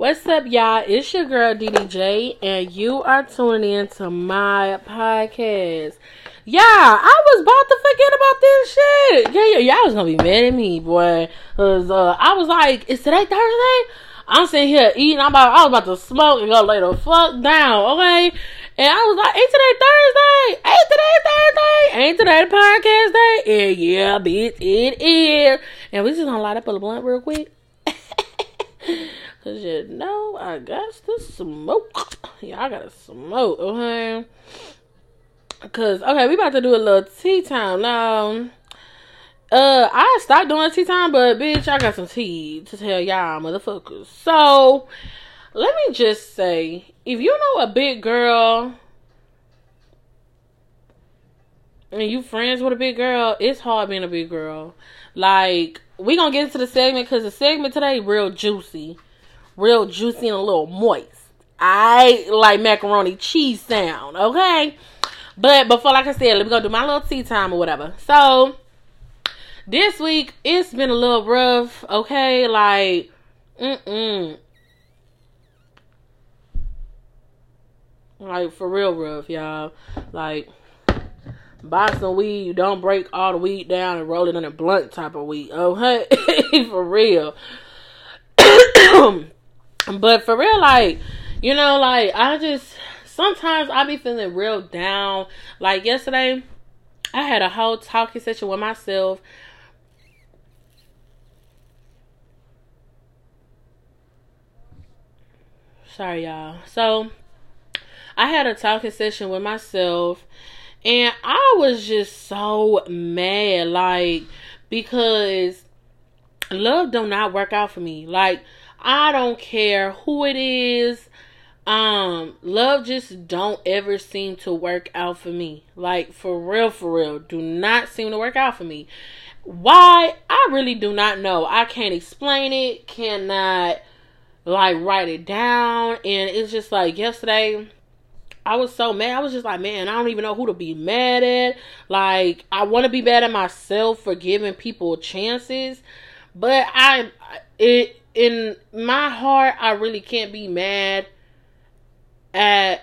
What's up, y'all? It's your girl DDJ, and you are tuning in to my podcast. Yeah, I was about to forget about this shit. Yeah, yeah, y'all was gonna be mad at me, boy. Cause uh, I was like, "Is today Thursday?" I'm sitting here eating. I'm about, I was about to smoke and go lay the fuck down, okay? And I was like, "Ain't today Thursday? Ain't today Thursday? Ain't today the podcast day?" And yeah, bitch, it is. And we just gonna light up a blunt real quick. Cause you know I got to smoke. Yeah, I gotta smoke, okay? Cause okay, we about to do a little tea time now. Uh, I stopped doing tea time, but bitch, I got some tea to tell y'all motherfuckers. So, let me just say, if you know a big girl and you friends with a big girl, it's hard being a big girl. Like, we gonna get into the segment because the segment today real juicy real juicy and a little moist. I like macaroni cheese sound, okay? But before, like I said, let me go do my little tea time or whatever. So this week it's been a little rough, okay? Like, mm mm. Like for real rough, y'all. Like buy some weed, don't break all the weed down and roll it in a blunt type of weed, okay? for real. But for real, like, you know, like I just sometimes I be feeling real down. Like yesterday, I had a whole talking session with myself. Sorry, y'all. So I had a talking session with myself and I was just so mad, like, because love do not work out for me. Like I don't care who it is. Um, love just don't ever seem to work out for me. Like for real, for real, do not seem to work out for me. Why? I really do not know. I can't explain it. Cannot like write it down. And it's just like yesterday. I was so mad. I was just like, man, I don't even know who to be mad at. Like, I want to be mad at myself for giving people chances, but I, it, in my heart, I really can't be mad at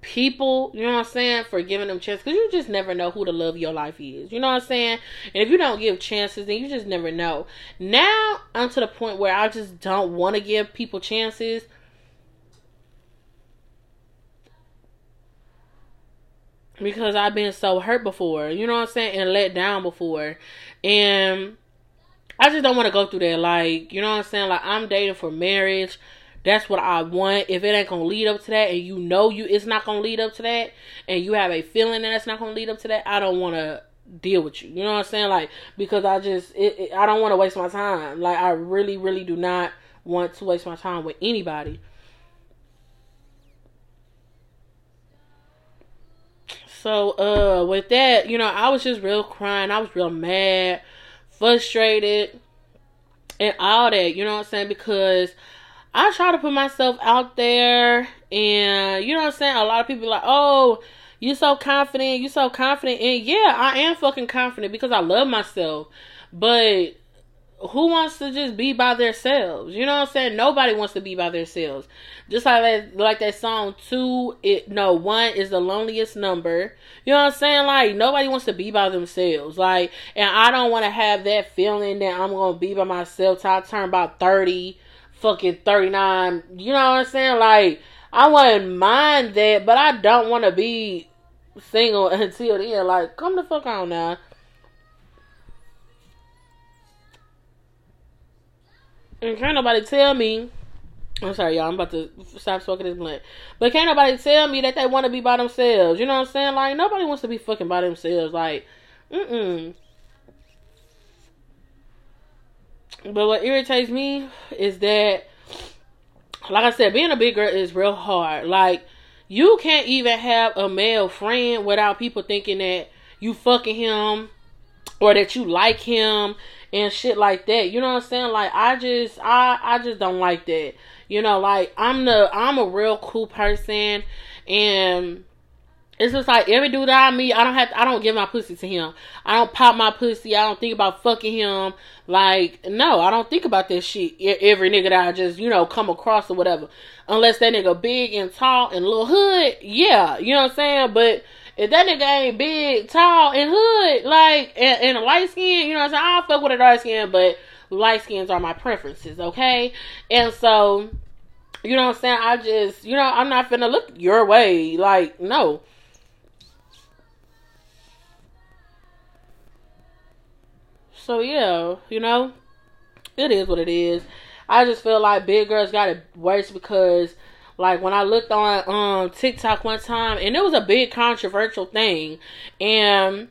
people, you know what I'm saying, for giving them chances. Because you just never know who the love of your life is. You know what I'm saying? And if you don't give chances, then you just never know. Now, I'm to the point where I just don't want to give people chances. Because I've been so hurt before, you know what I'm saying, and let down before. And I just don't want to go through that. Like, you know what I'm saying? Like, I'm dating for marriage. That's what I want. If it ain't gonna lead up to that, and you know you it's not gonna lead up to that, and you have a feeling that it's not gonna lead up to that, I don't want to deal with you. You know what I'm saying? Like, because I just it, it, I don't want to waste my time. Like, I really, really do not want to waste my time with anybody. So, uh, with that, you know, I was just real crying. I was real mad frustrated, and all that. You know what I'm saying? Because I try to put myself out there, and you know what I'm saying. A lot of people like, oh, you're so confident, you're so confident, and yeah, I am fucking confident because I love myself. But who wants to just be by themselves? You know what I'm saying? Nobody wants to be by themselves. Just like that, like that song two. It no one is the loneliest number. You know what I'm saying? Like nobody wants to be by themselves. Like, and I don't want to have that feeling that I'm gonna be by myself till I turn about thirty, fucking thirty nine. You know what I'm saying? Like, I wouldn't mind that, but I don't want to be single until then. Like, come the fuck on now. And can't nobody tell me. I'm sorry, y'all. I'm about to stop smoking this blunt. But can't nobody tell me that they want to be by themselves. You know what I'm saying? Like nobody wants to be fucking by themselves. Like, mm mm. But what irritates me is that, like I said, being a big girl is real hard. Like, you can't even have a male friend without people thinking that you fucking him or that you like him and shit like that. You know what I'm saying? Like I just I I just don't like that. You know, like I'm the I'm a real cool person and it's just like every dude that I meet, I don't have, I don't give my pussy to him. I don't pop my pussy. I don't think about fucking him. Like, no, I don't think about that shit. Every nigga that I just, you know, come across or whatever, unless that nigga big and tall and little hood, yeah, you know what I'm saying. But if that nigga ain't big, tall, and hood, like, and, and a light skin, you know what I'm saying, I'll fuck with a dark skin, but light skins are my preferences, okay? And so, you know what I'm saying? I just, you know, I'm not finna look your way. Like, no. So yeah, you know, it is what it is. I just feel like big girls got it worse because like when I looked on um TikTok one time and it was a big controversial thing and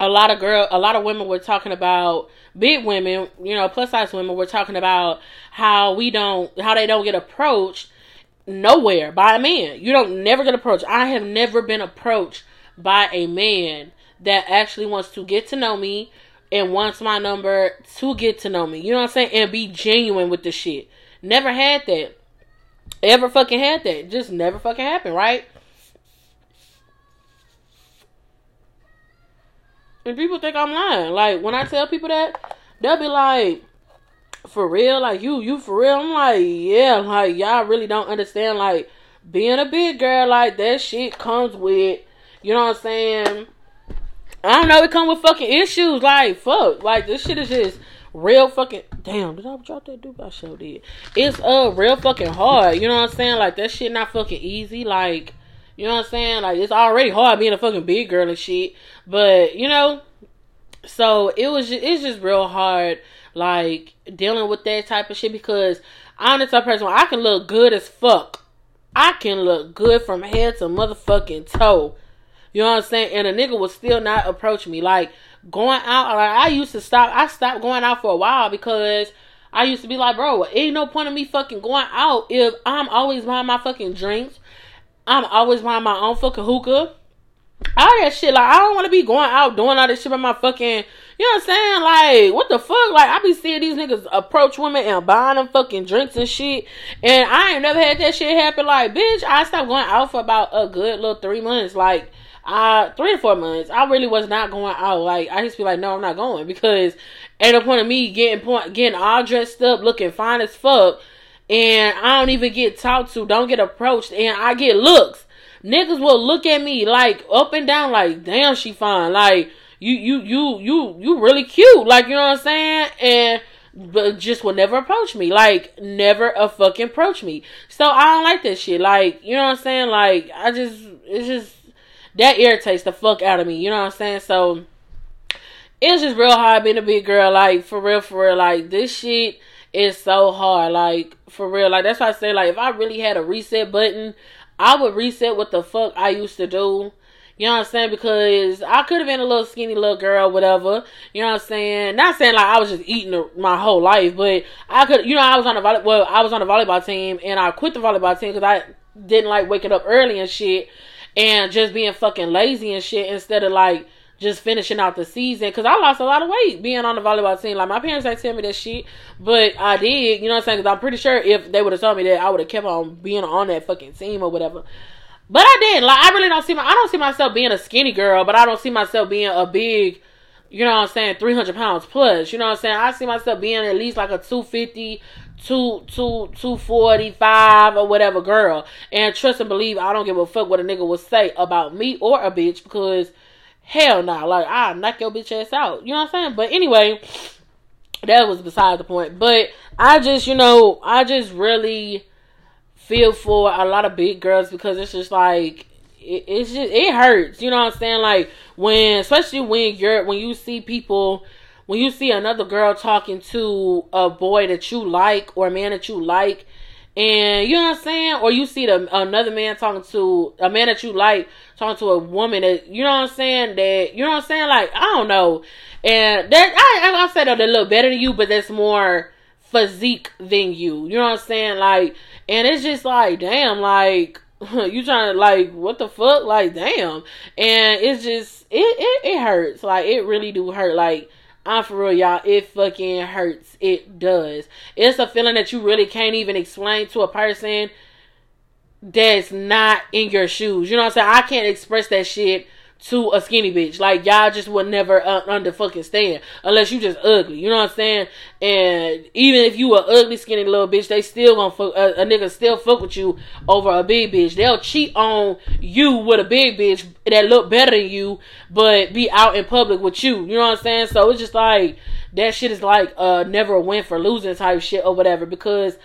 a lot of girl a lot of women were talking about big women, you know, plus size women were talking about how we don't how they don't get approached nowhere by a man. You don't never get approached. I have never been approached by a man that actually wants to get to know me and wants my number to get to know me. You know what I'm saying? And be genuine with the shit. Never had that. Ever fucking had that. Just never fucking happened, right? And people think I'm lying. Like when I tell people that, they'll be like, for real? Like you, you for real? I'm like, yeah, like y'all really don't understand like being a big girl like that shit comes with, you know what I'm saying? I don't know. It come with fucking issues. Like fuck. Like this shit is just real fucking. Damn. Did I drop that dude? I sure did. It's uh real fucking hard. You know what I'm saying? Like that shit not fucking easy. Like you know what I'm saying? Like it's already hard being a fucking big girl and shit. But you know, so it was. Just, it's just real hard. Like dealing with that type of shit because I'm the type person I can look good as fuck. I can look good from head to motherfucking toe. You know what I'm saying? And a nigga would still not approach me. Like going out, like I used to stop. I stopped going out for a while because I used to be like, bro, ain't no point of me fucking going out if I'm always buying my fucking drinks. I'm always buying my own fucking hookah. All that shit, like I don't want to be going out doing all this shit by my fucking, you know what I'm saying? Like, what the fuck? Like, I be seeing these niggas approach women and buying them fucking drinks and shit, and I ain't never had that shit happen. Like, bitch, I stopped going out for about a good little three months. Like, uh three to four months, I really was not going out. Like I just be like, no, I'm not going because at the point of me getting point getting all dressed up, looking fine as fuck, and I don't even get talked to, don't get approached, and I get looks. Niggas will look at me like up and down, like damn, she fine, like you you you you you really cute, like you know what I'm saying, and but just will never approach me. Like never a fucking approach me. So I don't like that shit. Like, you know what I'm saying? Like I just it's just that irritates the fuck out of me. You know what I'm saying? So it's just real hard being a big girl. Like for real, for real. Like this shit is so hard. Like for real. Like that's why I say like if I really had a reset button, I would reset what the fuck I used to do. You know what I'm saying? Because I could have been a little skinny little girl, whatever. You know what I'm saying? Not saying like I was just eating my whole life, but I could. You know, I was on a volley. Well, I was on a volleyball team, and I quit the volleyball team because I didn't like waking up early and shit and just being fucking lazy and shit instead of like just finishing out the season because I lost a lot of weight being on the volleyball team. Like my parents ain't tell me that shit, but I did. You know what I'm saying? Because I'm pretty sure if they would have told me that, I would have kept on being on that fucking team or whatever. But I didn't. Like I really don't see my. I don't see myself being a skinny girl, but I don't see myself being a big. You know what I'm saying? 300 pounds plus. You know what I'm saying? I see myself being at least like a 250, two two two forty five or whatever girl. And trust and believe I don't give a fuck what a nigga will say about me or a bitch because hell nah, like I knock your bitch ass out. You know what I'm saying? But anyway, that was beside the point. But I just, you know, I just really feel for a lot of big girls because it's just like it, it's just it hurts. You know what I'm saying? Like when, especially when you're when you see people when you see another girl talking to a boy that you like or a man that you like, and you know what I'm saying, or you see the, another man talking to a man that you like talking to a woman that you know what I'm saying? That you know what I'm saying, like I don't know, and that I I said that they look better than you, but that's more physique than you. You know what I'm saying, like, and it's just like damn, like you trying to like what the fuck, like damn, and it's just it it, it hurts, like it really do hurt, like I'm for real, y'all. It fucking hurts. It does. It's a feeling that you really can't even explain to a person. that's not in your shoes. You know what I'm saying? I can't express that shit to a skinny bitch. Like y'all just would never uh, under fucking stand unless you just ugly. You know what I'm saying? And even if you a ugly skinny little bitch, they still gonna fuck a, a nigga still fuck with you over a big bitch. They'll cheat on you with a big bitch that look better than you, but be out in public with you. You know what I'm saying? So it's just like that shit is like uh never a win for losing type shit or whatever because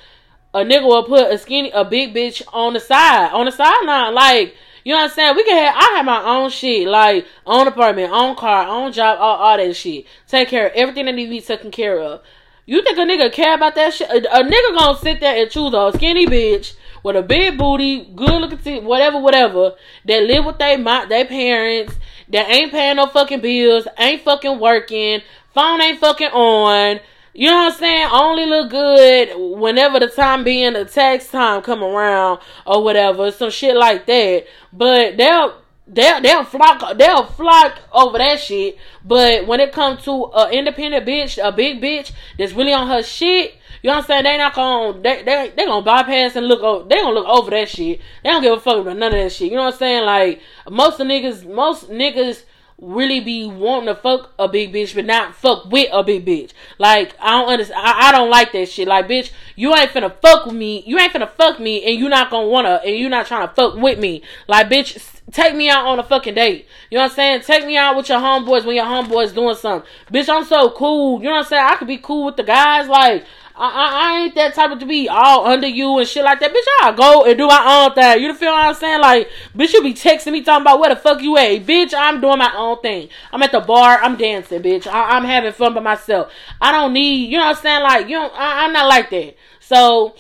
a nigga will put a skinny a big bitch on the side on the sideline like you know what I'm saying? We can have I have my own shit, like own apartment, own car, own job, all, all that shit. Take care of everything that needs to be taken care of. You think a nigga care about that shit? A, a nigga gonna sit there and choose a skinny bitch with a big booty, good looking, t- whatever, whatever, that live with they my they parents, that ain't paying no fucking bills, ain't fucking working, phone ain't fucking on you know what I'm saying? Only look good whenever the time being the tax time come around or whatever, some shit like that. But they'll they'll they'll flock they'll flock over that shit. But when it comes to an independent bitch, a big bitch that's really on her shit, you know what I'm saying? They not gonna they they they gonna bypass and look over they gonna look over that shit. They don't give a fuck about none of that shit. You know what I'm saying? Like most of niggas most niggas really be wanting to fuck a big bitch, but not fuck with a big bitch. Like I don't understand. I, I, don't like that shit. Like bitch, you ain't finna fuck with me. You ain't finna fuck me, and you not gonna wanna, and you not trying to fuck with me. Like bitch, take me out on a fucking date. You know what I'm saying? Take me out with your homeboys when your homeboys doing something. Bitch, I'm so cool. You know what I'm saying? I could be cool with the guys. Like I, I, ain't that type of to be all under you and shit like that. Bitch, I go and do my own thing. You feel what I'm saying? Like, bitch, you be texting me talking about where the fuck you at. Bitch, I'm doing my own thing. I'm at the bar. I'm dancing, bitch. I, am having fun by myself. I don't need, you know what I'm saying? Like, you know, I, I'm not like that. So,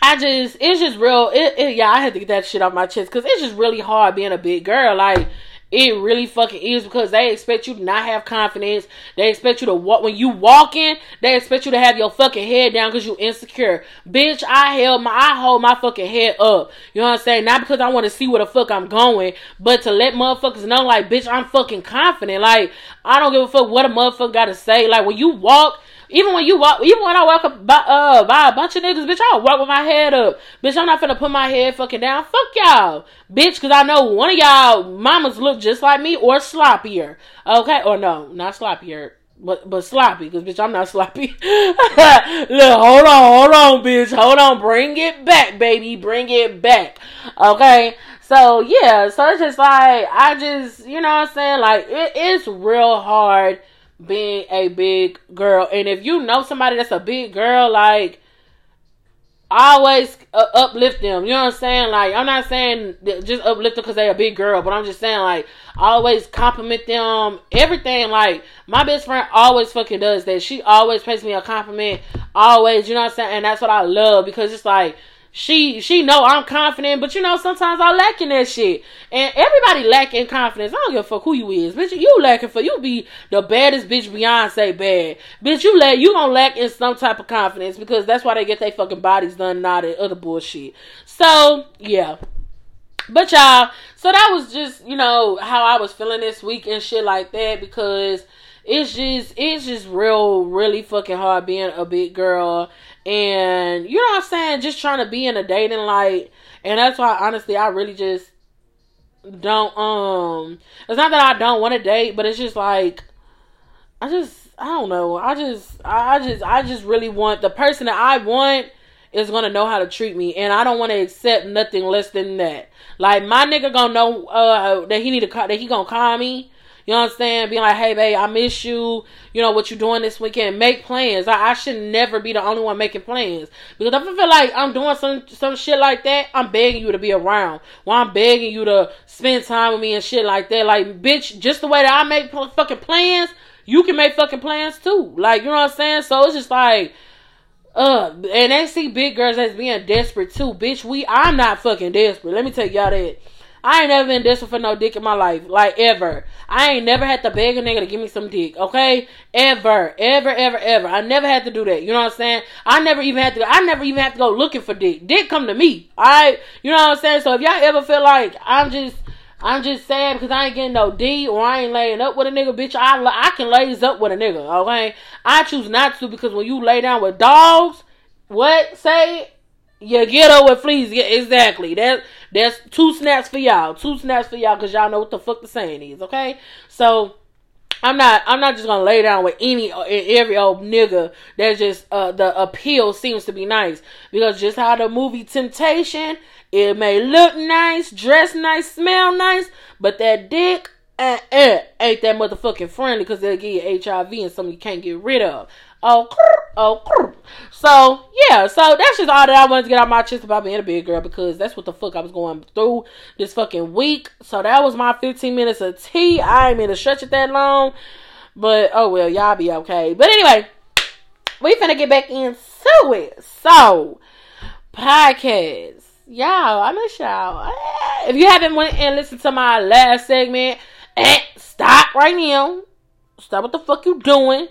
I just, it's just real. It, it, yeah, I had to get that shit off my chest because it's just really hard being a big girl. Like, it really fucking is because they expect you to not have confidence. They expect you to walk when you walk in. They expect you to have your fucking head down because you insecure. Bitch, I held my I hold my fucking head up. You know what I'm saying? Not because I want to see where the fuck I'm going, but to let motherfuckers know, like, bitch, I'm fucking confident. Like, I don't give a fuck what a motherfucker got to say. Like when you walk even when you walk, even when I walk up by, uh, by a bunch of niggas, bitch, I walk with my head up. Bitch, I'm not finna put my head fucking down. Fuck y'all. Bitch, cause I know one of y'all mamas look just like me or sloppier. Okay? Or no, not sloppier. But but sloppy, cause bitch, I'm not sloppy. Look, hold on, hold on, bitch, hold on, bring it back, baby, bring it back. Okay, so yeah, so it's just like I just, you know what I'm saying, like it is real hard being a big girl. And if you know somebody that's a big girl, like always uh, uplift them. You know what I'm saying? Like I'm not saying just uplift them because they're a big girl, but I'm just saying like always compliment them. Everything like my best friend always fucking does that. She always pays me a compliment. Always, you know what I'm saying? And that's what I love because it's like she she know I'm confident, but you know sometimes I lack in that shit. And everybody lacking confidence. I don't give a fuck who you is, bitch. You lacking for you be the baddest bitch Beyonce bad, bitch. You lack you gonna lack in some type of confidence because that's why they get their fucking bodies done all other bullshit. So yeah. But y'all, so that was just you know how I was feeling this week and shit like that because it's just it's just real really fucking hard being a big girl and you know what I'm saying? Just trying to be in a dating light. And that's why honestly I really just don't um it's not that I don't want to date, but it's just like I just I don't know. I just I just I just really want the person that I want is gonna know how to treat me, and I don't want to accept nothing less than that. Like my nigga gonna know uh, that he need to call, that he gonna call me you know what I'm saying? Being like, hey, babe, I miss you. You know what you doing this weekend? Make plans. I, I should never be the only one making plans because if I feel like I'm doing some some shit like that, I'm begging you to be around. Well, I'm begging you to spend time with me and shit like that. Like, bitch, just the way that I make fucking plans, you can make fucking plans too. Like, you know what I'm saying? So it's just like. Uh, and they see big girls as being desperate too, bitch. We, I'm not fucking desperate. Let me tell y'all that. I ain't never been desperate for no dick in my life. Like ever. I ain't never had to beg a nigga to give me some dick. Okay? Ever. Ever, ever, ever. I never had to do that. You know what I'm saying? I never even had to I never even had to go looking for dick. Dick come to me. Alright? You know what I'm saying? So if y'all ever feel like I'm just I'm just sad because I ain't getting no D or I ain't laying up with a nigga, bitch. I I can lays up with a nigga, okay? I choose not to because when you lay down with dogs, what say Yeah, ghetto with fleas. Yeah, exactly. That that's two snaps for y'all. Two snaps for y'all because y'all know what the fuck the saying is. Okay, so I'm not. I'm not just gonna lay down with any every old nigga. That just uh, the appeal seems to be nice because just how the movie Temptation, it may look nice, dress nice, smell nice, but that dick uh, uh, ain't that motherfucking friendly because they'll give you HIV and something you can't get rid of. Oh, oh, so yeah, so that's just all that I wanted to get out my chest about being a big girl because that's what the fuck I was going through this fucking week. So that was my 15 minutes of tea. I ain't mean to stretch it that long, but oh well, y'all be okay. But anyway, we finna get back into it. So, podcast, y'all, I miss y'all. If you haven't went and listened to my last segment, eh, stop right now. Stop what the fuck you doing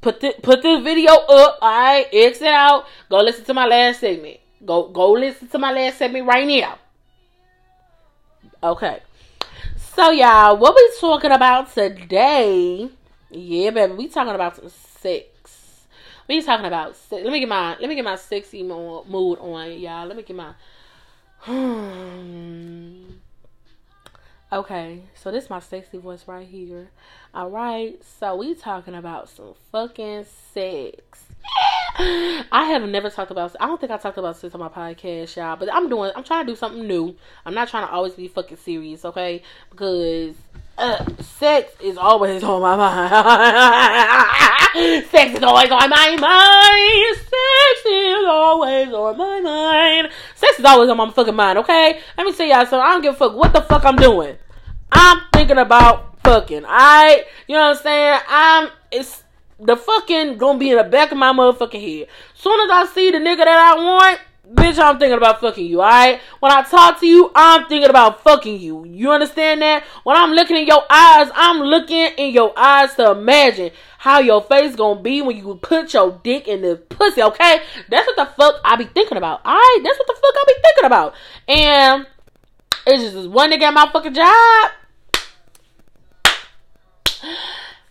put the, put this video up. All right, exit out. Go listen to my last segment. Go go listen to my last segment right now. Okay. So y'all, what we talking about today? Yeah, baby, we talking about some sex. We talking about sex. Let me get my let me get my sexy mood on, y'all. Let me get my. Okay, so this is my sexy voice right here. All right, so we talking about some fucking sex. I have never talked about. I don't think I talked about sex on my podcast, y'all. But I'm doing. I'm trying to do something new. I'm not trying to always be fucking serious, okay? Because uh, sex is always on my mind. sex is always on my mind. Sex is always on my mind. Sex is always on my fucking mind, okay? Let me tell y'all something. I don't give a fuck what the fuck I'm doing. I'm thinking about fucking. I, you know what I'm saying? I'm, it's, the fucking gonna be in the back of my motherfucking head. Soon as I see the nigga that I want, bitch, I'm thinking about fucking you, alright? When I talk to you, I'm thinking about fucking you. You understand that? When I'm looking in your eyes, I'm looking in your eyes to imagine how your face gonna be when you put your dick in the pussy, okay? That's what the fuck I be thinking about, alright? That's what the fuck I be thinking about. And it's just this one nigga at my fucking job.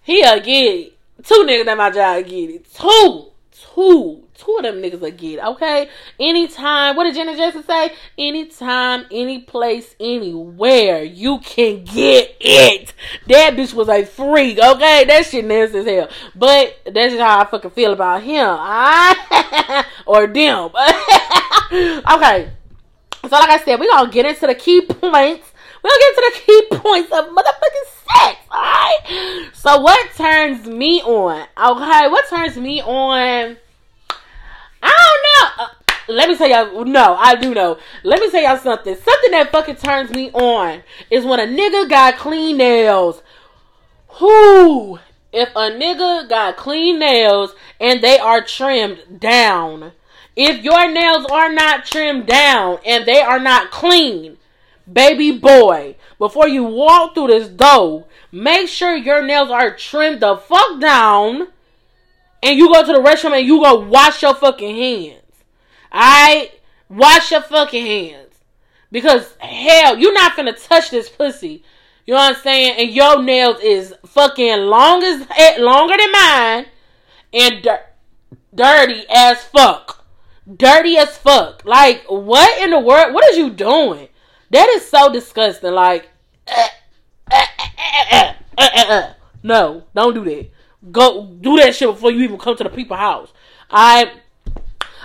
He'll get it. Two niggas at my job get it. Two. Two. Two of them niggas will get okay? Anytime, what did Janet Jackson say? Anytime, any place, anywhere, you can get it. That bitch was a freak, okay? That shit nasty as hell. But that's just how I fucking feel about him. Alright? or them. okay. So like I said, we're gonna get into the key points. Gonna get into the key points of motherfucking sex, alright? So what turns me on? Okay, what turns me on? I don't know. Uh, let me tell y'all, no, I do know. Let me tell y'all something. Something that fucking turns me on is when a nigga got clean nails. Who? If a nigga got clean nails and they are trimmed down if your nails are not trimmed down and they are not clean, baby boy, before you walk through this door, make sure your nails are trimmed the fuck down and you go to the restroom and you go wash your fucking hands. Alright? Wash your fucking hands. Because hell, you're not gonna touch this pussy. You know what I'm saying? And your nails is fucking long as eh, longer than mine and dir- dirty as fuck dirty as fuck. Like, what in the world? What is you doing? That is so disgusting. Like, eh, eh, eh, no, don't do that. Go do that shit before you even come to the people house. I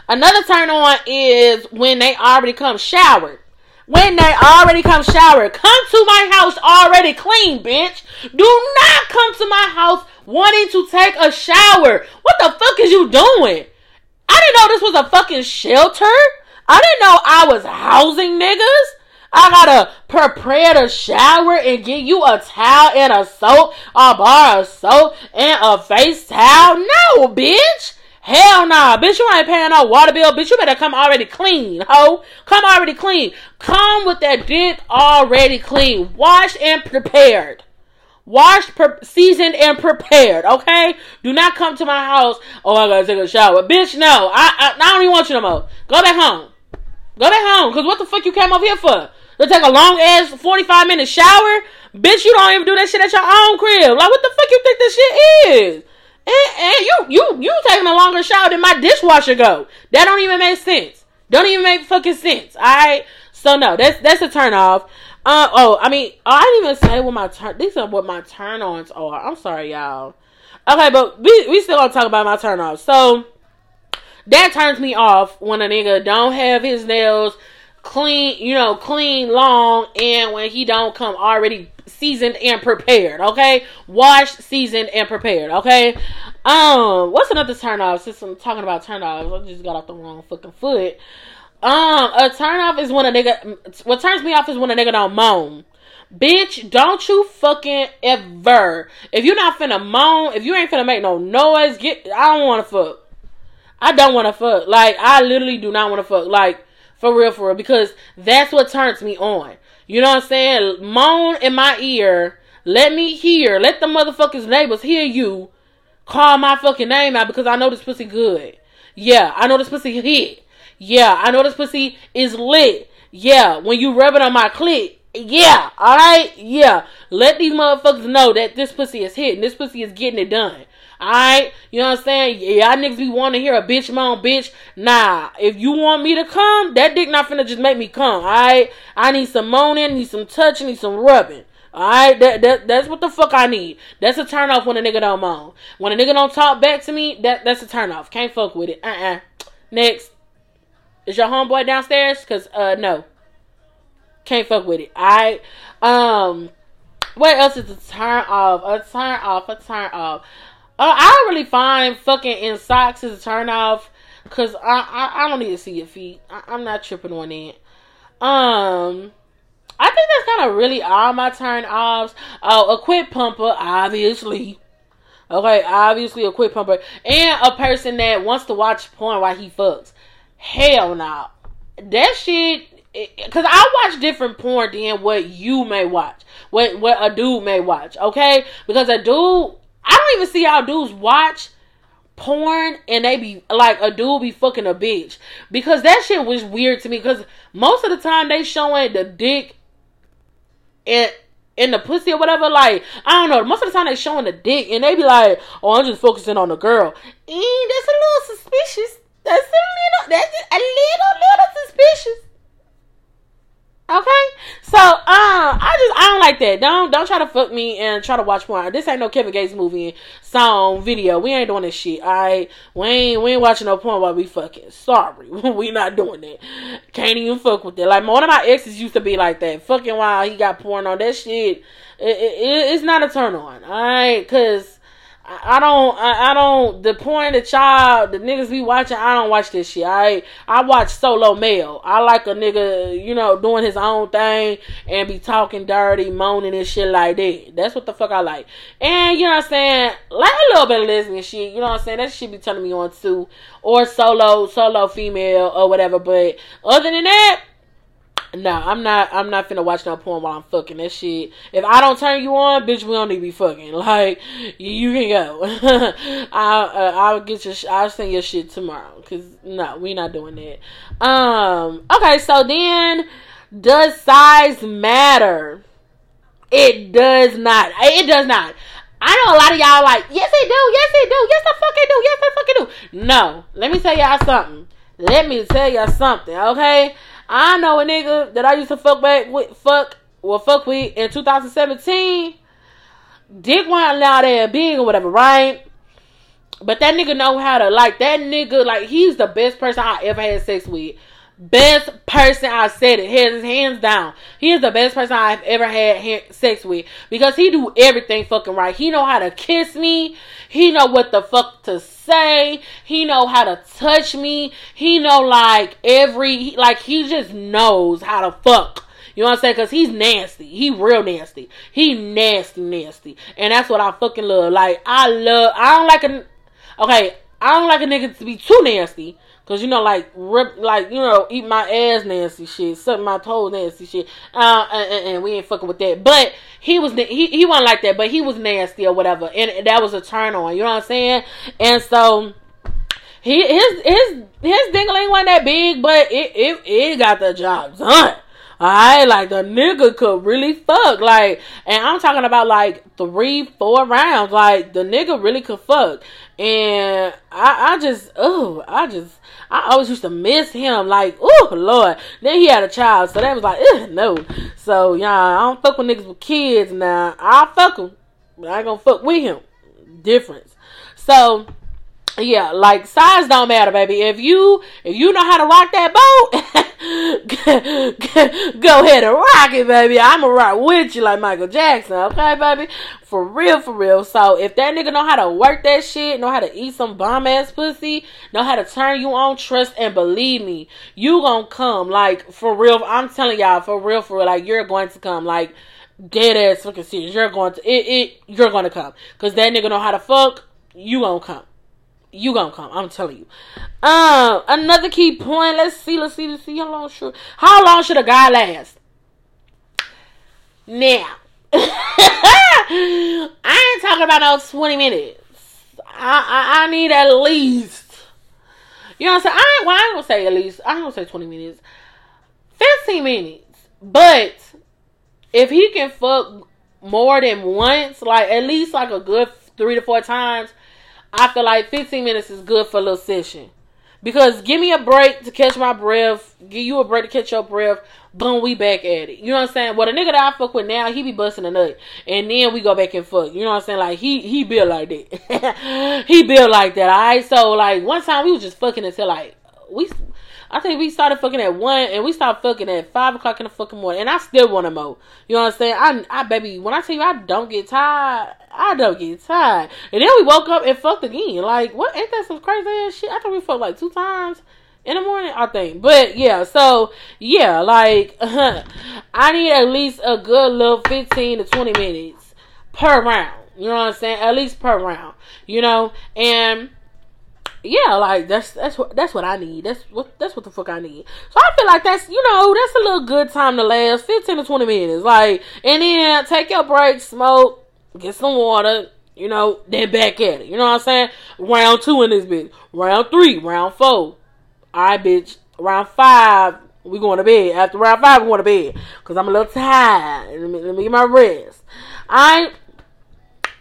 another turn on is when they already come showered. When they already come showered, come to my house already clean, bitch. Do not come to my house wanting to take a shower. What the fuck is you doing? I didn't know this was a fucking shelter. I didn't know I was housing niggas. I gotta prepare to shower and get you a towel and a soap, a bar of soap and a face towel. No, bitch. Hell nah, bitch. You ain't paying no water bill, bitch. You better come already clean, ho. Come already clean. Come with that dick already clean, washed and prepared washed, pre- seasoned, and prepared. Okay, do not come to my house. Oh, I gotta take a shower, bitch. No, I, I, I don't even want you no more. Go back home. Go back home. Cause what the fuck you came up here for? To take a long ass forty five minute shower, bitch. You don't even do that shit at your own crib. Like what the fuck you think this shit is? And, and you you you taking a longer shower than my dishwasher go. That don't even make sense. Don't even make fucking sense. Alright? So no, that's that's a turn off. Uh oh, I mean, I didn't even say what my turn these are what my turn ons are. I'm sorry, y'all. Okay, but we we still gonna talk about my turn offs. So that turns me off when a nigga don't have his nails clean, you know, clean, long, and when he don't come already seasoned and prepared. Okay, washed, seasoned, and prepared. Okay. Um, what's another turn off? Since I'm talking about turn offs, I just got off the wrong fucking foot. Um, a turn off is when a nigga. What turns me off is when a nigga don't moan. Bitch, don't you fucking ever. If you're not finna moan, if you ain't finna make no noise, get. I don't wanna fuck. I don't wanna fuck. Like, I literally do not wanna fuck. Like, for real, for real. Because that's what turns me on. You know what I'm saying? Moan in my ear. Let me hear. Let the motherfuckers neighbors hear you call my fucking name out because I know this pussy good. Yeah, I know this pussy hit. Yeah, I know this pussy is lit. Yeah, when you rub it on my clit. Yeah, alright? Yeah. Let these motherfuckers know that this pussy is hitting. This pussy is getting it done. Alright? You know what I'm saying? Y'all niggas be wanting to hear a bitch moan, bitch. Nah. If you want me to come, that dick not finna just make me come. Alright? I need some moaning, need some touching, need some rubbing. Alright, that, that that's what the fuck I need. That's a turn off when a nigga don't moan. When a nigga don't talk back to me, that that's a turn off. Can't fuck with it. Uh uh Next. Is your homeboy downstairs? Cause uh no. Can't fuck with it. Alright. Um what else is a turn off? A turn off, a turn off. Uh, I really find fucking in socks is a turn off. Cause I, I, I don't need to see your feet. I, I'm not tripping on it. Um I think that's kind of really all my turn offs. Oh, a quick pumper, obviously. Okay, obviously a quick pumper. And a person that wants to watch porn while he fucks. Hell no. Nah. That shit because I watch different porn than what you may watch, what what a dude may watch. Okay, because a dude, I don't even see how dudes watch porn and they be like a dude be fucking a bitch because that shit was weird to me. Because most of the time they showing the dick and in the pussy or whatever. Like, I don't know. Most of the time they showing the dick and they be like, oh, I'm just focusing on the girl. And that's a little suspicious. That's a little, that's a little, little suspicious. Okay, so um, I just I don't like that. Don't don't try to fuck me and try to watch porn. This ain't no Kevin Gates movie, song, video. We ain't doing this shit. Alright, we ain't we ain't watching no porn while we fucking. Sorry, we not doing that. Can't even fuck with that. Like one of my exes used to be like that. Fucking while he got porn on that shit. It, it, it's not a turn on. Alright, cause I don't, I, I, don't. The point that y'all, the niggas be watching, I don't watch this shit. I, I watch solo male. I like a nigga, you know, doing his own thing and be talking dirty, moaning and shit like that. That's what the fuck I like. And you know what I'm saying, like a little bit of lesbian shit. You know what I'm saying? That shit be turning me on too, or solo, solo female or whatever. But other than that, no, I'm not. I'm not finna watch no porn while I'm fucking that shit. If I don't turn you on, bitch, we don't need to be fucking. Like, you can go. I'll, uh, I'll get your. I'll send your shit tomorrow. Cause no, we not doing that. Um. Okay, so then, does size matter? It does not. It does not. I know a lot of y'all like, yes it do, yes it do, yes the fuck it do, yes the fuck it do. No, let me tell y'all something. Let me tell y'all something, okay? I know a nigga that I used to fuck back with, fuck, well, fuck with in 2017. Dick wasn't allowed that big or whatever, right? But that nigga know how to, like, that nigga, like, he's the best person I ever had sex with. Best person I said it, hands hands down. He is the best person I've ever had sex with because he do everything fucking right. He know how to kiss me. He know what the fuck to say. He know how to touch me. He know like every like he just knows how to fuck. You know what I'm saying? Cause he's nasty. He real nasty. He nasty, nasty. And that's what I fucking love. Like I love. I don't like a. Okay, I don't like a nigga to be too nasty. Cause you know, like rip, like you know, eat my ass, nasty shit, suck my toes, nasty shit. Uh, and, and, we ain't fucking with that. But he was, he he wasn't like that, but he was nasty or whatever, and that was a turn on. You know what I'm saying? And so he his his his dingling wasn't that big, but it it it got the job done. Alright, like the nigga could really fuck. Like, and I'm talking about like three, four rounds. Like the nigga really could fuck. And I, I just, oh, I just, I always used to miss him. Like, oh Lord. Then he had a child, so that was like, no. So yeah, I don't fuck with niggas with kids now. I fuck him, but I ain't gonna fuck with him. Difference. So yeah, like size don't matter, baby. If you if you know how to rock that boat, go ahead and rock it, baby. I'ma rock with you like Michael Jackson, okay, baby? For real, for real. So if that nigga know how to work that shit, know how to eat some bomb ass pussy, know how to turn you on, trust and believe me, you gonna come. Like for real, I'm telling y'all, for real, for real, like you're going to come. Like dead ass fucking serious. You're going to it, it you're gonna come. Cause that nigga know how to fuck, you gonna come you gonna come. I'm telling you. Um, another key point. Let's see. Let's see. Let's see how long should how long should a guy last? Now, I ain't talking about no 20 minutes. I, I, I need at least. You know what I'm saying? I well, I gonna say at least. I gonna say 20 minutes. 15 minutes. But if he can fuck more than once, like at least like a good three to four times, I feel like 15 minutes is good for a little session. Because give me a break to catch my breath, give you a break to catch your breath, boom, we back at it. You know what I'm saying? Well, the nigga that I fuck with now, he be busting a nut. And then we go back and fuck. You know what I'm saying? Like, he he built like that. he built like that, alright? So, like, one time we was just fucking until, like, we I think we started fucking at one and we stopped fucking at five o'clock in the fucking morning. And I still want to mo. You know what I'm saying? I, I, baby, when I tell you I don't get tired, I don't get tired. And then we woke up and fucked again. Like, what? Ain't that some crazy ass shit? I thought we fucked like two times in the morning, I think. But yeah, so yeah, like I need at least a good little fifteen to twenty minutes per round. You know what I'm saying? At least per round. You know, and yeah, like that's that's what that's what I need. That's what that's what the fuck I need. So I feel like that's you know that's a little good time to last fifteen to twenty minutes. Like and then take your break, smoke, get some water, you know, then back at it. You know what I'm saying? Round two in this bitch. Round three, round four. Alright, bitch. Round five, we going to bed. After round five, we going to bed. Cause I'm a little tired. Let me, let me get my rest. I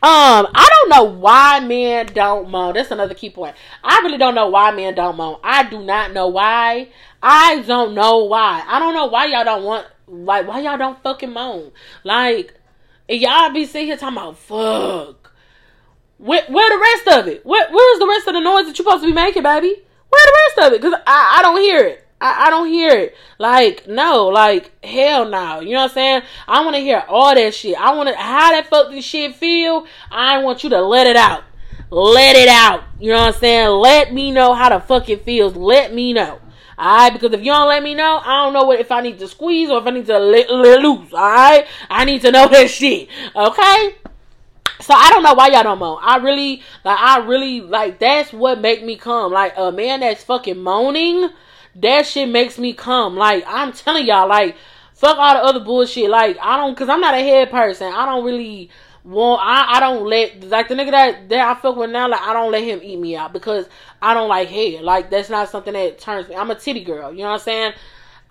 um, I don't know why men don't moan. That's another key point. I really don't know why men don't moan. I do not know why. I don't know why. I don't know why y'all don't want like why y'all don't fucking moan. Like y'all be sitting here talking about fuck. Where, where the rest of it? Where, where's the rest of the noise that you're supposed to be making, baby? Where the rest of it? Cause I, I don't hear it. I, I don't hear it. Like, no, like, hell no. You know what I'm saying? I want to hear all that shit. I want to, how that fuck this shit feel, I want you to let it out. Let it out. You know what I'm saying? Let me know how the fuck it feels. Let me know. Alright, because if you don't let me know, I don't know what if I need to squeeze or if I need to let, let loose. Alright, I need to know that shit. Okay, so I don't know why y'all don't moan. I really like. I really like. That's what make me come. Like a man that's fucking moaning that shit makes me come. Like I'm telling y'all, like fuck all the other bullshit. Like I don't, cause I'm not a head person. I don't really want. I I don't let like the nigga that that I fuck with now. Like I don't let him eat me out because I don't like head. Like that's not something that turns me. I'm a titty girl. You know what I'm saying?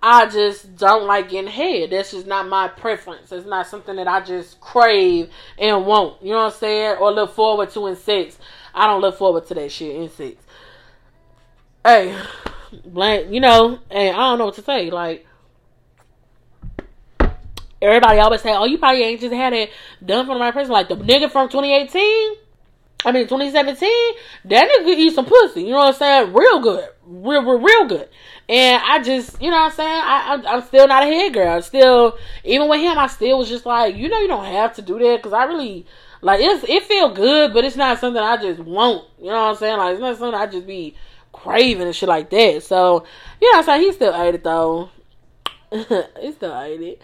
I just don't like getting head. That's just not my preference. It's not something that I just crave and want. You know what I'm saying? Or look forward to in sex. I don't look forward to that shit in sex. Hey, blank, you know, and I don't know what to say. Like, everybody always say, oh, you probably ain't just had it done for the right person. Like, the nigga from 2018, I mean, 2017, that nigga eat some pussy. You know what I'm saying? Real good. Real, real, real good. And I just, you know what I'm saying? I, I'm, I'm still not a head girl. I'm still, even with him, I still was just like, you know, you don't have to do that because I really, like, it's, it feel good, but it's not something I just want. You know what I'm saying? Like, it's not something I just be craving and shit like that. So, yeah, saying? he still ate it though. he still ate it.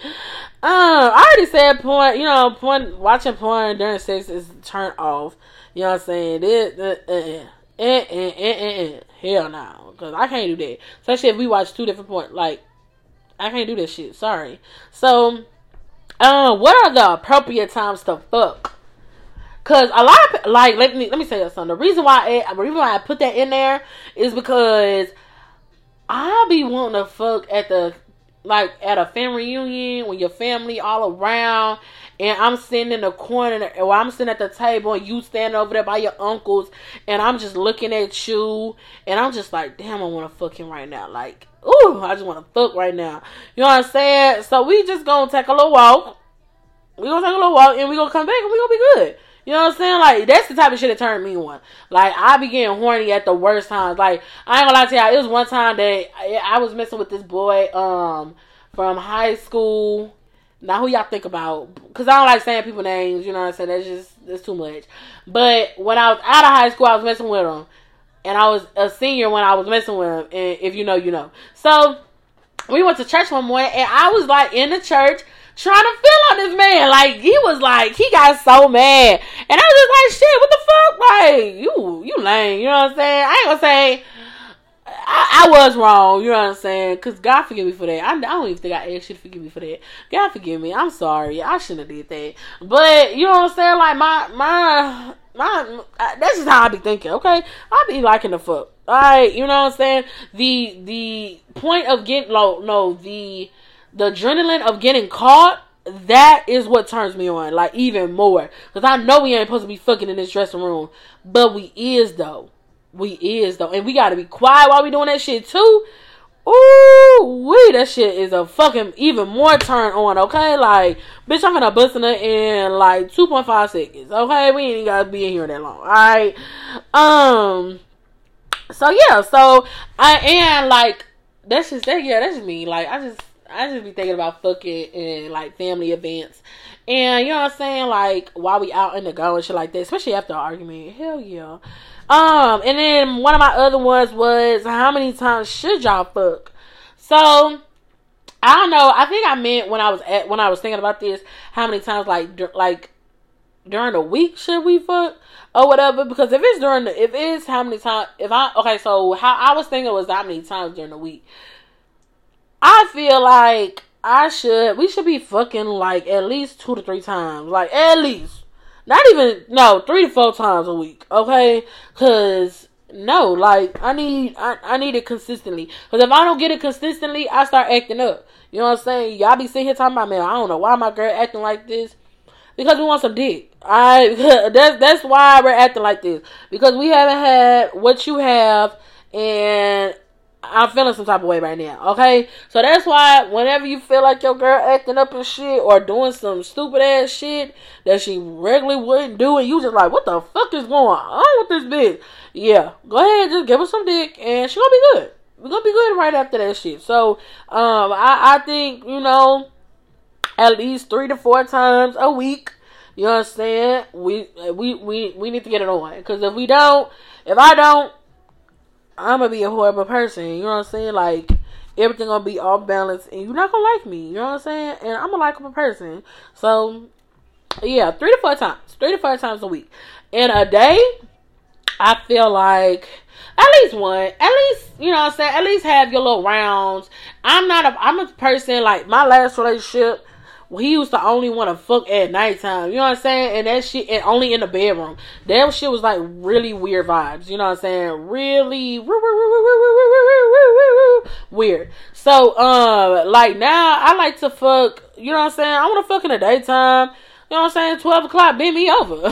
Um, I already said porn. You know, porn watching porn during sex is turn off. You know what I'm saying? It, uh, uh, uh, uh, uh, uh, hell no, because I can't do that. Especially if we watch two different porn. Like, I can't do this shit. Sorry. So, um, what are the appropriate times to fuck? Cause a lot of like let me let me say you something. The reason why I, the reason why I put that in there is because I be wanting to fuck at the like at a family reunion when your family all around and I'm sitting in the corner or I'm sitting at the table and you standing over there by your uncles and I'm just looking at you and I'm just like, damn, I wanna fuck him right now. Like, ooh, I just wanna fuck right now. You know what I'm saying? So we just gonna take a little walk. We gonna take a little walk and we gonna come back and we gonna be good. You know what I'm saying? Like that's the type of shit that turned me on. Like I be getting horny at the worst times. Like I ain't gonna lie to y'all. It was one time that I, I was messing with this boy um from high school. Now who y'all think about? Because I don't like saying people names. You know what I'm saying? That's just that's too much. But when I was out of high school, I was messing with him, and I was a senior when I was messing with him. And if you know, you know. So we went to church one morning, and I was like in the church trying to feel on this man. Like he was like he got so mad, and I was just like, shit, what the fuck? Like you, you lame. You know what I'm saying? I ain't gonna say. I, I was wrong, you know what I'm saying? Cause God forgive me for that. I, I don't even think I asked you to forgive me for that. God forgive me. I'm sorry. I shouldn't have did that. But you know what I'm saying? Like my my my. That's just how I be thinking. Okay, I be liking the fuck. All right, you know what I'm saying? The the point of getting no no the the adrenaline of getting caught, that is what turns me on, like even more. Cause I know we ain't supposed to be fucking in this dressing room, but we is though. We is though, and we gotta be quiet while we doing that shit too. Ooh, we that shit is a fucking even more turn on. Okay, like bitch, I'm gonna bust in in like two point five seconds. Okay, we ain't gotta be in here that long. All right, um. So yeah, so I and like that's just that. Yeah, that's me. Like I just I just be thinking about fucking and like family events. And you know what I'm saying? Like while we out in the go and shit like that, especially after an argument. Hell yeah. Um, and then one of my other ones was how many times should y'all fuck? So I don't know. I think I meant when I was at when I was thinking about this, how many times like like during the week should we fuck or whatever? Because if it's during the if it's how many times if I okay, so how I was thinking was how many times during the week. I feel like I should we should be fucking like at least two to three times. Like at least. Not even no, three to four times a week, okay? Cause no, like I need I, I need it consistently. Cause if I don't get it consistently, I start acting up. You know what I'm saying? Y'all be sitting here talking about man, I don't know why my girl acting like this. Because we want some dick. I that's that's why we're acting like this. Because we haven't had what you have and I'm feeling some type of way right now. Okay, so that's why whenever you feel like your girl acting up and shit or doing some stupid ass shit that she regularly wouldn't do, and you just like, what the fuck is going on with this bitch? Yeah, go ahead, just give her some dick, and she gonna be good. We're gonna be good right after that shit. So, um, I I think you know, at least three to four times a week. You know what I'm saying? We we we we need to get it on because if we don't, if I don't I'm gonna be a horrible person. You know what I'm saying? Like everything gonna be off balance, and you're not gonna like me. You know what I'm saying? And I'm a likable person. So yeah, three to four times, three to four times a week, in a day. I feel like at least one, at least you know what I'm saying. At least have your little rounds. I'm not a. I'm a person like my last relationship he was the only one to fuck at nighttime. You know what I'm saying? And that shit, and only in the bedroom. That shit was like really weird vibes. You know what I'm saying? Really weird. So, um, like now, I like to fuck. You know what I'm saying? I want to fuck in the daytime. You know what I'm saying? 12 o'clock, bend me over.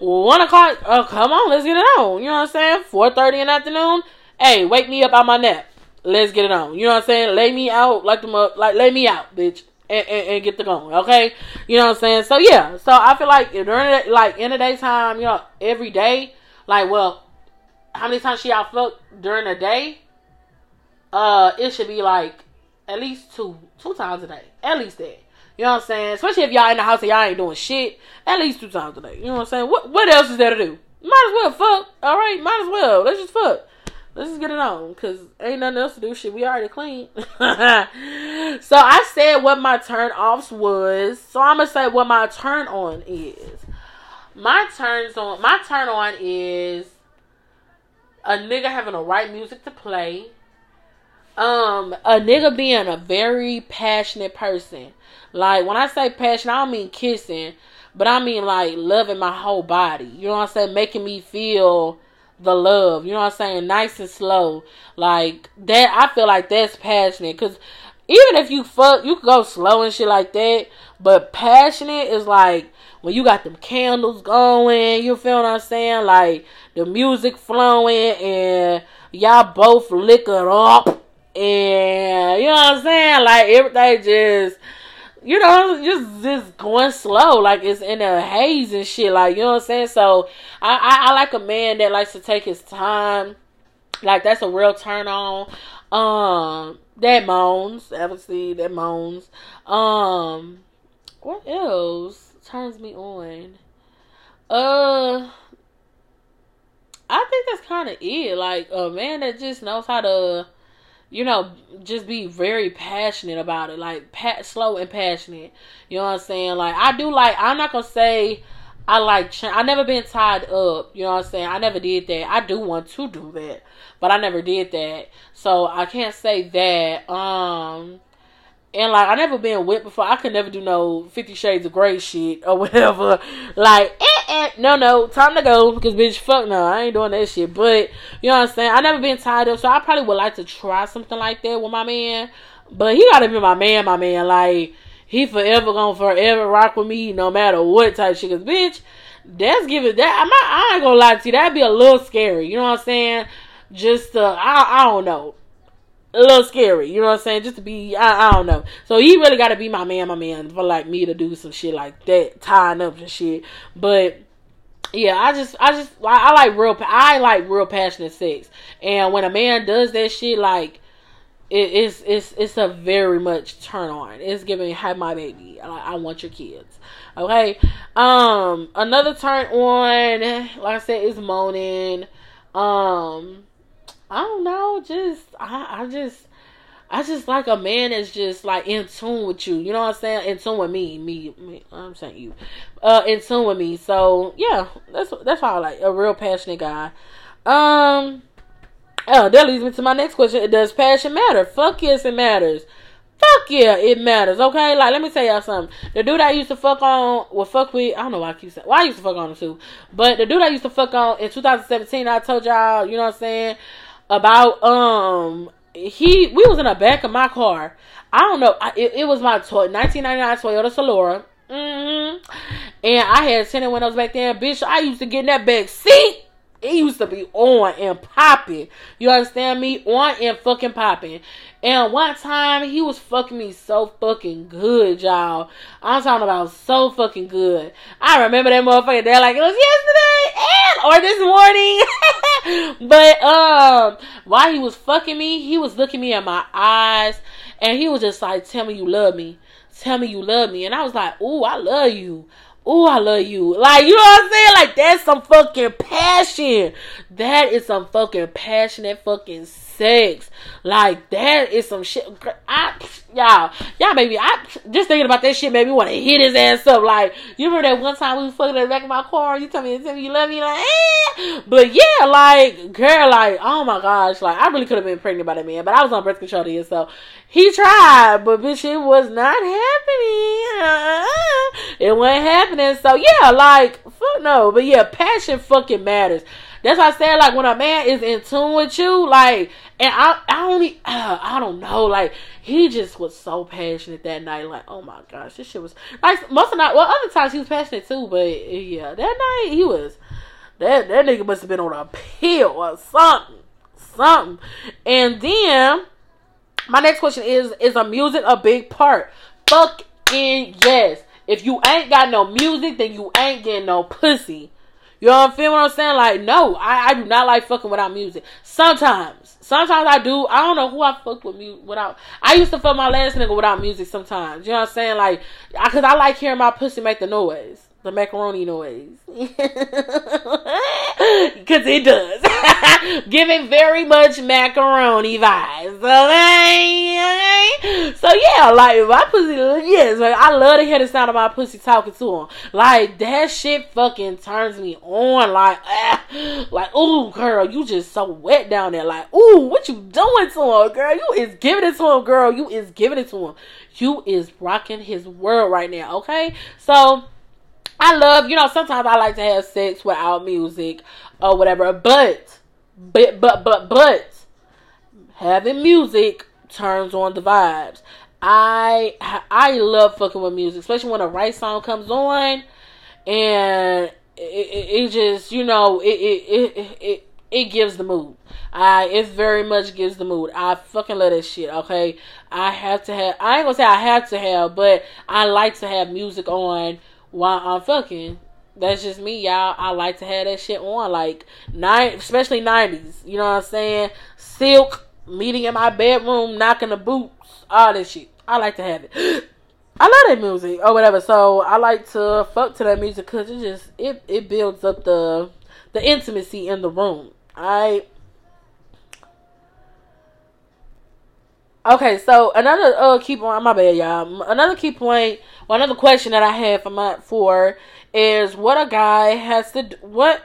1 o'clock, oh, come on, let's get it on. You know what I'm saying? 4.30 in the afternoon, hey, wake me up out my nap. Let's get it on. You know what I'm saying? Lay me out like the, like, lay me out, bitch and, and, and, get the going. Okay, you know what I'm saying. So yeah, so I feel like during the, like in the daytime, you know, every day, like well, how many times she out fuck during the day? Uh, it should be like at least two two times a day, at least that. You know what I'm saying? Especially if y'all in the house and y'all ain't doing shit, at least two times a day. You know what I'm saying? What what else is there to do? Might as well fuck. All right, might as well. Let's just fuck let's just get it on because ain't nothing else to do. Shit, we already clean. so I said what my turn offs was. So I'm gonna say what my turn on is. My turns on my turn on is a nigga having the right music to play. Um, a nigga being a very passionate person. Like when I say passion, I don't mean kissing, but I mean like loving my whole body. You know what I'm saying? Making me feel the love. You know what I'm saying? Nice and slow. Like that I feel like that's passionate cuz even if you fuck, you go slow and shit like that. But passionate is like when you got them candles going. You feel what I'm saying? Like the music flowing and y'all both liquor up and you know what I'm saying? Like everything just you know, just just going slow, like it's in a haze and shit. Like you know what I'm saying. So I, I, I like a man that likes to take his time. Like that's a real turn on. Um, that moans, obviously that moans. Um, what else turns me on? Uh, I think that's kind of it. Like a man that just knows how to you know, just be very passionate about it, like pat, slow and passionate. You know what I'm saying? Like I do like. I'm not gonna say I like. I never been tied up. You know what I'm saying? I never did that. I do want to do that, but I never did that. So I can't say that. Um, and like I never been whipped before. I could never do no Fifty Shades of Grey shit or whatever. Like, eh, eh, no, no, time to go because bitch, fuck no, I ain't doing that shit. But you know what I'm saying? I never been tied up, so I probably would like to try something like that with my man. But he gotta be my man, my man. Like he forever gonna forever rock with me, no matter what type shit. Cause bitch, that's giving that. I'm not, I ain't gonna lie to you. That'd be a little scary. You know what I'm saying? Just uh, I I don't know a little scary, you know what I'm saying? Just to be, I, I don't know. So he really got to be my man, my man, for like me to do some shit like that, tying up and shit. But yeah, I just, I just, I, I like real, I like real passionate sex, and when a man does that shit, like. It, it's it's it's a very much turn on. It's giving have my baby. I, I want your kids. Okay. Um. Another turn on, like I said, is moaning. Um I don't know, just I, I just I just like a man that's just like in tune with you. You know what I'm saying? In tune with me, me, me I'm saying you. Uh, in tune with me. So yeah, that's that's how I like a real passionate guy. Um, oh, that leads me to my next question. Does passion matter? Fuck yes, it matters. Fuck yeah, it matters. Okay, like let me tell y'all something. The dude I used to fuck on, well, fuck with. I don't know why I keep saying. Well, I used to fuck on him too, but the dude I used to fuck on in 2017, I told y'all. You know what I'm saying? About um he we was in the back of my car. I don't know. I, it, it, was my to- 1999 Toyota Solara. Mm-hmm. And I had tinted windows back then. Bitch, I used to get in that back seat. It used to be on and popping. You understand me? On and fucking popping. And one time he was fucking me so fucking good, y'all. I'm talking about so fucking good. I remember that motherfucker there like it was yesterday and or this morning. but um while he was fucking me, he was looking me in my eyes and he was just like, Tell me you love me. Tell me you love me. And I was like, Ooh, I love you. Ooh, I love you. Like, you know what I'm saying? Like, that's some fucking passion. That is some fucking passionate fucking sex. Like that is some shit. I y'all, y'all maybe I just thinking about that shit made me want to hit his ass up. Like you remember that one time we was fucking in the back of my car. You tell me, tell me you love me, like eh. But yeah, like girl, like oh my gosh, like I really could have been pregnant by that man, but I was on birth control then, so he tried, but bitch, it was not happening. Uh-uh. It wasn't happening. So yeah, like fuck no, but yeah, passion fucking matters. That's why I said like when a man is in tune with you, like, and I I only uh, I don't know, like he just was so passionate that night. Like, oh my gosh, this shit was like most of the night. Well, other times he was passionate too, but yeah, that night he was. That that nigga must have been on a pill or something, something. And then my next question is: Is a music a big part? Fucking yes. If you ain't got no music, then you ain't getting no pussy. You know what I'm feeling what I'm saying? Like, no, I, I do not like fucking without music. Sometimes. Sometimes I do. I don't know who I fuck with music without. I used to fuck my last nigga without music sometimes. You know what I'm saying? Like, I, I like hearing my pussy make the noise the macaroni noise. Because it does. Give it very much macaroni vibes okay? so yeah like my pussy yes like i love to hear the sound of my pussy talking to him like that shit fucking turns me on like ah, like ooh girl you just so wet down there. Like ooh what you doing to him girl? You is giving it to him girl. You is giving it to him you is rocking his world right now okay? So I love, you know, sometimes I like to have sex without music or whatever, but, but, but, but, but, having music turns on the vibes. I I love fucking with music, especially when a right song comes on, and it, it, it just you know it it, it it it gives the mood. I it very much gives the mood. I fucking love that shit. Okay, I have to have. I ain't gonna say I have to have, but I like to have music on while I'm fucking. That's just me, y'all. I like to have that shit on, like nine, especially nineties. You know what I'm saying? Silk, meeting in my bedroom, knocking the boots, all that shit. I like to have it. I love that music or whatever. So I like to fuck to that music because it just it it builds up the the intimacy in the room. I Okay, so another uh key point. My bad, y'all. Another key point. Well, another question that I have for my for is what a guy has to do, what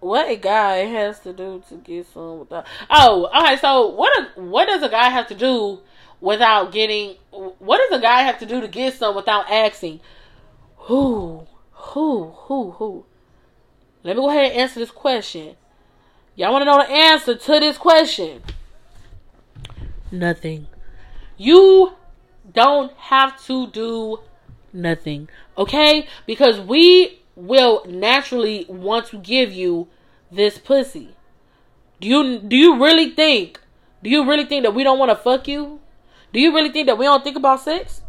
what a guy has to do to get some without. Oh, okay. So what a, what does a guy have to do without getting? What does a guy have to do to get some without asking? Who, who, who, who? Let me go ahead and answer this question. Y'all want to know the answer to this question? nothing. You don't have to do nothing, okay? Because we will naturally want to give you this pussy. Do you do you really think? Do you really think that we don't want to fuck you? Do you really think that we don't think about sex?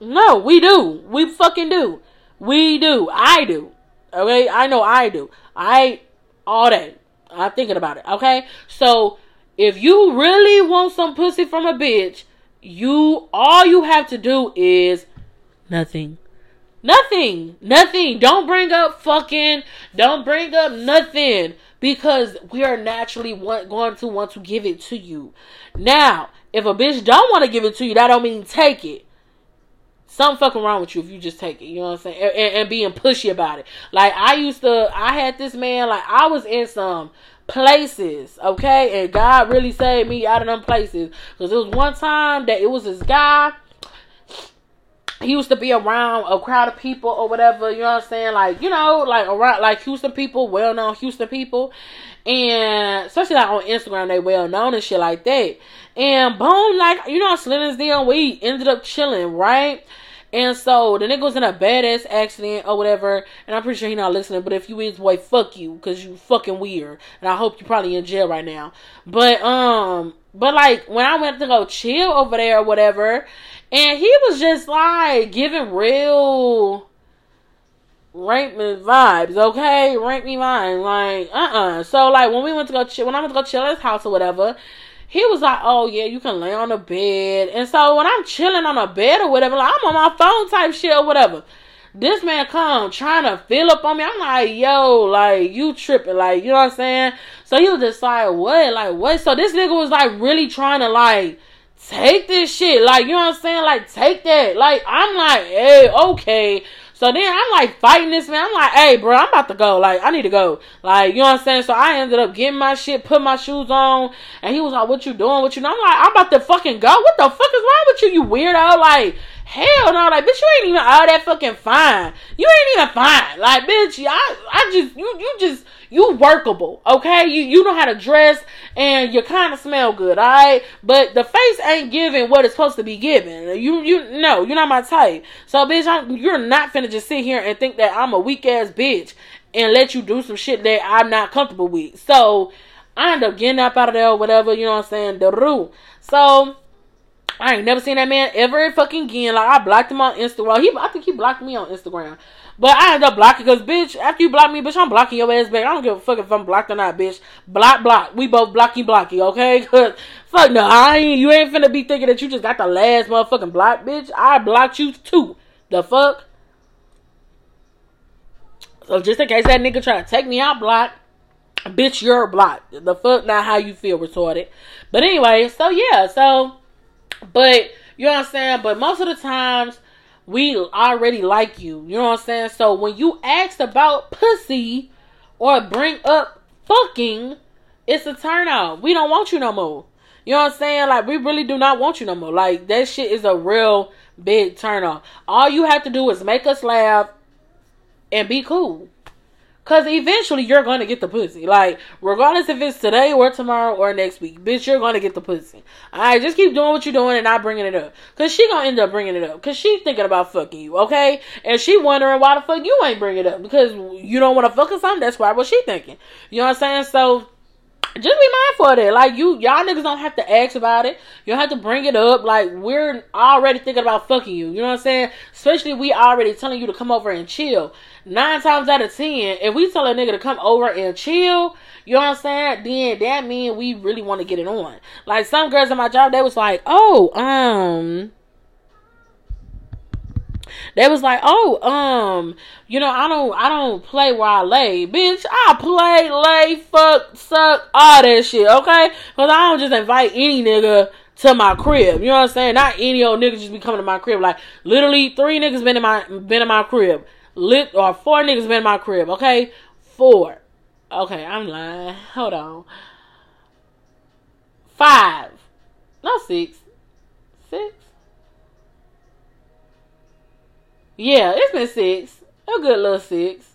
No, we do. We fucking do. We do. I do. Okay? I know I do. I all day. I'm thinking about it. Okay? So if you really want some pussy from a bitch, you all you have to do is nothing. Nothing. Nothing. Don't bring up fucking. Don't bring up nothing because we are naturally want, going to want to give it to you. Now, if a bitch don't want to give it to you, that don't mean take it. Something fucking wrong with you if you just take it. You know what I'm saying? And, and being pushy about it. Like I used to, I had this man. Like I was in some places, okay? And God really saved me out of them places. Because it was one time that it was this guy. He used to be around a crowd of people or whatever, you know what I'm saying? Like, you know, like around like Houston people, well known Houston people. And especially like on Instagram, they well known and shit like that. And boom, like, you know, Slim and we ended up chilling, right? And so the nigga was in a badass accident or whatever, and I'm pretty sure he not listening. But if you is, boy, fuck you, cause you fucking weird, and I hope you probably in jail right now. But um, but like when I went to go chill over there or whatever, and he was just like giving real rape me vibes, okay? Rape me mine, like uh uh-uh. uh So like when we went to go chill, when I went to go chill at his house or whatever, he was like, "Oh yeah, you can lay on the bed." And so when I'm chilling on a bed or whatever, like I'm on my phone type shit or whatever. This man come trying to fill up on me. I'm like, yo, like you tripping, like you know what I'm saying? So he was just like, what, like what? So this nigga was like really trying to like take this shit, like you know what I'm saying? Like take that. Like I'm like, hey, okay. So then I'm like fighting this man. I'm like, hey, bro, I'm about to go. Like, I need to go. Like, you know what I'm saying? So I ended up getting my shit, put my shoes on, and he was like, what you doing? What you? I'm like, I'm about to fucking go. What the fuck is wrong with you, you weirdo? Like, hell no. Like, bitch, you ain't even all that fucking fine. You ain't even fine. Like, bitch, I, I just, you, you just, you workable, okay? You you know how to dress and you kind of smell good, all right? But the face ain't giving what it's supposed to be giving. You you no, you're not my type. So bitch, I'm, you're not finna just sit here and think that I'm a weak ass bitch and let you do some shit that I'm not comfortable with. So I end up getting up out of there or whatever, you know what I'm saying? The rule. So I ain't never seen that man ever fucking again. Like I blocked him on Instagram. He I think he blocked me on Instagram. But I end up blocking because, bitch, after you block me, bitch, I'm blocking your ass back. I don't give a fuck if I'm blocked or not, bitch. Block, block. We both blocky, blocky, okay? Cause fuck no, I ain't. You ain't finna be thinking that you just got the last motherfucking block, bitch. I blocked you too. The fuck. So just in case that nigga try to take me out, block. Bitch, you're blocked. The fuck, not how you feel, retorted. But anyway, so yeah, so, but you know what I'm saying. But most of the times we already like you. You know what I'm saying? So when you ask about pussy or bring up fucking, it's a turn off. We don't want you no more. You know what I'm saying? Like we really do not want you no more. Like that shit is a real big turn off. All you have to do is make us laugh and be cool. Cause eventually you're gonna get the pussy. Like, regardless if it's today or tomorrow or next week, bitch, you're gonna get the pussy. Alright, just keep doing what you're doing and not bringing it up. Cause she gonna end up bringing it up. Cause she thinking about fucking you, okay? And she wondering why the fuck you ain't bring it up. Because you don't wanna fuck or something? That's why what she thinking. You know what I'm saying? So, just be mindful of that. Like you, y'all niggas don't have to ask about it. You don't have to bring it up. Like we're already thinking about fucking you. You know what I'm saying? Especially we already telling you to come over and chill. Nine times out of ten, if we tell a nigga to come over and chill, you know what I'm saying? Then that mean we really want to get it on. Like some girls in my job, they was like, oh, um they was like, "Oh, um, you know, I don't, I don't play while I lay, bitch. I play, lay, fuck, suck, all that shit, okay? Cause I don't just invite any nigga to my crib. You know what I'm saying? Not any old nigga just be coming to my crib. Like literally, three niggas been in my, been in my crib. Lit or four niggas been in my crib. Okay, four. Okay, I'm lying. Hold on. Five. No, six. Six. Yeah, it's been six. A good little six.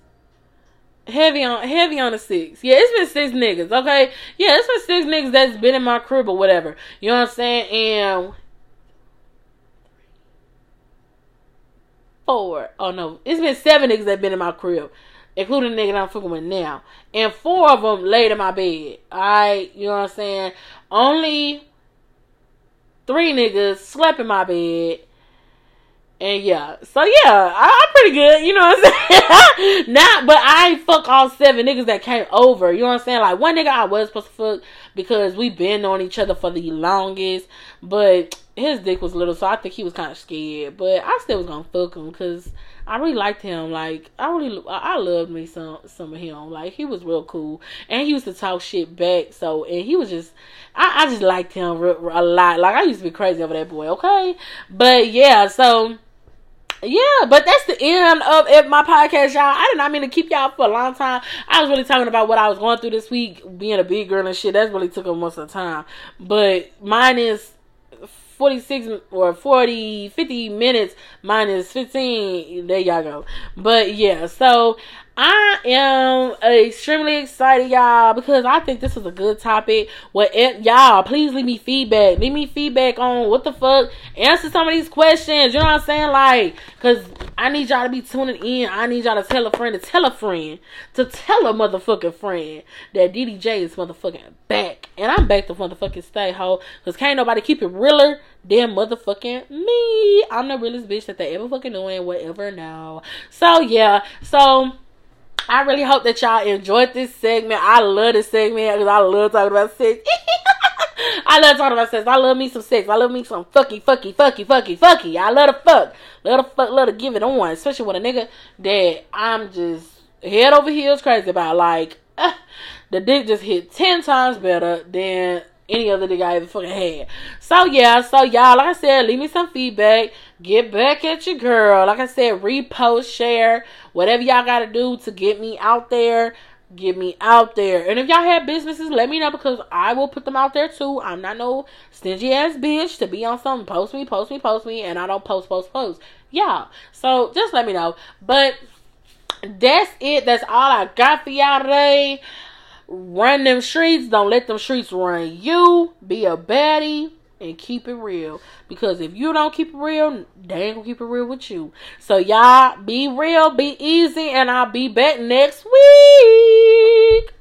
Heavy on heavy on the six. Yeah, it's been six niggas, okay? Yeah, it's been six niggas that's been in my crib or whatever. You know what I'm saying? And four. Oh no, it's been seven niggas that been in my crib. Including the nigga I'm fucking with now. And four of them laid in my bed. Alright, you know what I'm saying? Only three niggas slept in my bed and yeah, so yeah, I, am pretty good, you know what I'm saying? Not, but I fuck all seven niggas that came over, you know what I'm saying? Like one nigga I was supposed to fuck because we been on each other for the longest, but his dick was little, so I think he was kind of scared. But I still was gonna fuck him because I really liked him. Like I really, I loved me some some of him. Like he was real cool, and he used to talk shit back. So and he was just, I, I just liked him a lot. Like I used to be crazy over that boy. Okay, but yeah, so yeah, but that's the end of my podcast, y'all. I did not mean to keep y'all for a long time. I was really talking about what I was going through this week, being a big girl and shit. That's really took up most of the time. But mine is 46 or 40, 50 minutes minus 15. There y'all go. But yeah, so I am extremely excited, y'all, because I think this is a good topic. What y'all, please leave me feedback. Leave me feedback on what the fuck. Answer some of these questions. You know what I'm saying? Like, cause I need y'all to be tuning in. I need y'all to tell a friend to tell a friend to tell a motherfucking friend that DDJ is motherfucking back, and I'm back to motherfucking stay ho. Cause can't nobody keep it realer than motherfucking me. I'm the realest bitch that they ever fucking doing whatever now. So yeah, so. I really hope that y'all enjoyed this segment. I love this segment because I love talking about sex. I love talking about sex. I love me some sex. I love me some fucky, fucky, fucky, fucky, fucky. I love to fuck. Love to fuck, love to give it on. Especially with a nigga that I'm just head over heels crazy about. Like, uh, the dick just hit 10 times better than any other nigga I ever fucking had. So yeah, so y'all, like I said, leave me some feedback. Get back at your girl. Like I said, repost, share, whatever y'all gotta do to get me out there. Get me out there. And if y'all have businesses, let me know because I will put them out there too. I'm not no stingy ass bitch to be on something. Post me, post me, post me, and I don't post, post, post. Yeah. So just let me know. But that's it. That's all I got for y'all today. Run them streets. Don't let them streets run you. Be a baddie and keep it real. Because if you don't keep it real, they ain't gonna keep it real with you. So y'all be real, be easy, and I'll be back next week.